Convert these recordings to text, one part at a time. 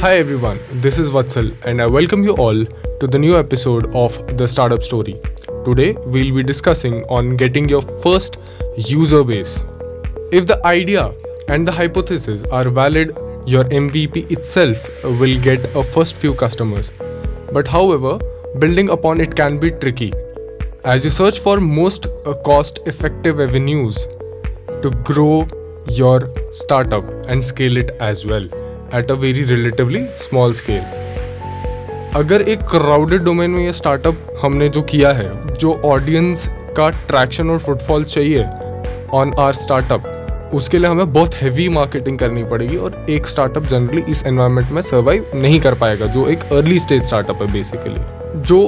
Hi everyone, this is Vatsal and I welcome you all to the new episode of The Startup Story. Today we'll be discussing on getting your first user base. If the idea and the hypothesis are valid, your MVP itself will get a first few customers. But however, building upon it can be tricky. As you search for most cost effective avenues to grow your startup and scale it as well at a very relatively small scale. अगर एक crowded domain में ये startup हमने जो किया है, जो audience का ट्रैक्शन और फुटफॉल चाहिए ऑन आर स्टार्टअप उसके लिए हमें बहुत हैवी मार्केटिंग करनी पड़ेगी और एक स्टार्टअप जनरली इस एनवायरनमेंट में सर्वाइव नहीं कर पाएगा, जो एक अर्ली स्टेज स्टार्टअप है बेसिकली जो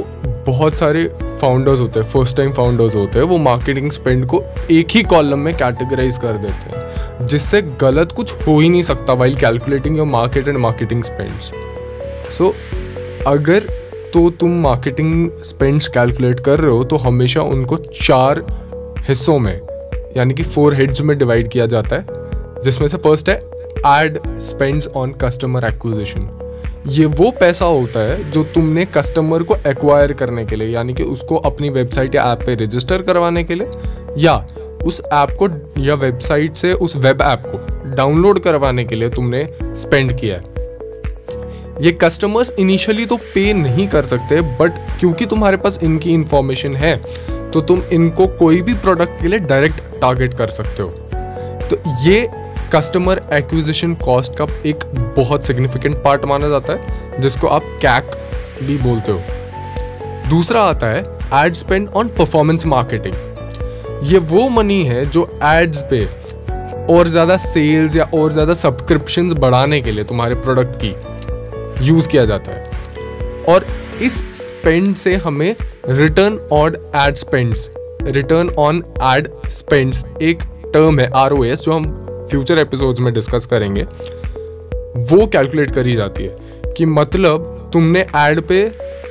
बहुत सारे फाउंडर्स होते हैं फ़र्स्ट टाइम फाउंडर्स होते हैं, वो मार्केटिंग स्पेंड को एक ही कॉलम में कैटेगराइज कर देते हैं जिससे गलत कुछ हो ही नहीं सकता while calculating your market and marketing spends so अगर तो तुम मार्केटिंग स्पेंड्स कैलकुलेट कर रहे हो तो हमेशा उनको चार हिस्सों में, यानी कि फोर हेड्स में डिवाइड किया जाता है, जिसमें से फ़र्स्ट है ad spends on customer acquisition ये वो पैसा होता है जो तुमने कस्टमर को एक्वायर करने के लिए, यानी कि उसको अपनी वेबसाइट या ऐप पे रजिस्टर करवाने के लिए, या उस ऐप को या वेबसाइट से उस वेब ऐप को डाउनलोड करवाने के लिए तुमने स्पेंड किया है। ये कस्टमर्स इनिशियली तो पे नहीं कर सकते बट क्योंकि तुम्हारे पास इनकी इंफॉर्मेशन है तो तुम इनको कोई भी प्रोडक्ट के लिए डायरेक्ट टारगेट कर सकते हो। तो ये कस्टमर एक्विजिशन कॉस्ट का एक बहुत सिग्निफिकेंट पार्ट माना जाता है, जिसको आप कैक भी बोलते हो। दूसरा आता है ad spend on performance marketing ये वो मनी है जो एड्स पे और ज़्यादा सेल्स या और ज़्यादा सब्सक्रिप्शन बढ़ाने के लिए तुम्हारे प्रोडक्ट की यूज़ किया जाता है। और इस स्पेंड से हमें return on ad spends return on ad spends एक टर्म है आर जो हम फ्यूचर एपिसोड्स में डिस्कस करेंगे, वो कैलकुलेट करी जाती है कि मतलब तुमने एड पे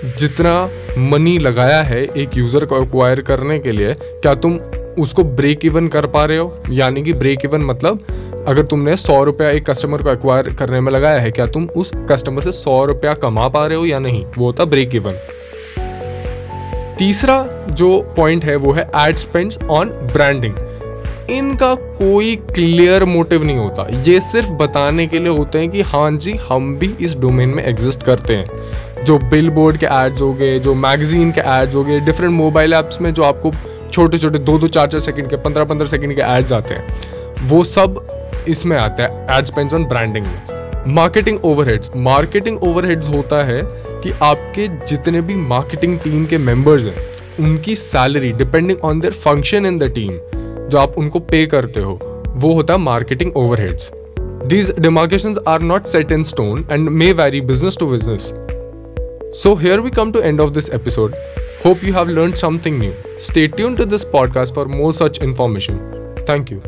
जितना मनी लगाया है एक यूज़र को एक्वायर करने के लिए, क्या तुम उसको ब्रेक इवन कर पा रहे हो? यानी कि ब्रेक इवन मतलब अगर तुमने सौ रुपया एक कस्टमर को एक्वायर करने में लगाया है, क्या तुम उस कस्टमर से सौ रुपया कमा पा रहे हो या नहीं? वो होता ब्रेक इवन तीसरा जो पॉइंट है, वो है एड स्पेंड्स ऑन ब्रांडिंग इनका कोई क्लियर मोटिव नहीं होता। ये सिर्फ़ बताने के लिए होते हैं कि हाँ जी, हम भी इस डोमेन में एग्जिस्ट करते हैं। जो बिल बोर्ड के एड्स हो गए, जो मैगजीन के एड्स हो गए डिफरेंट मोबाइल ऐप्स में जो आपको छोटे छोटे दो दो, चार चार सेकंड के, पंद्रह पंद्रह सेकंड के एड्स आते हैं। वो सब इसमें आते हैं। एड स्पेंस ऑन ब्रांडिंग में। मार्केटिंग ओवरहेड्स मार्केटिंग ओवरहेड्स होता है कि आपके जितने भी मार्केटिंग टीम के मेंबर्स हैं, उनकी salary depending on their function in the team जो आप उनको पे करते हो, वो होता है marketing overheads These demarcations are not set in stone and may vary business to business. So here we come to end of this episode. Hope you have learned something new. Stay tuned to this podcast for more such information. Thank you.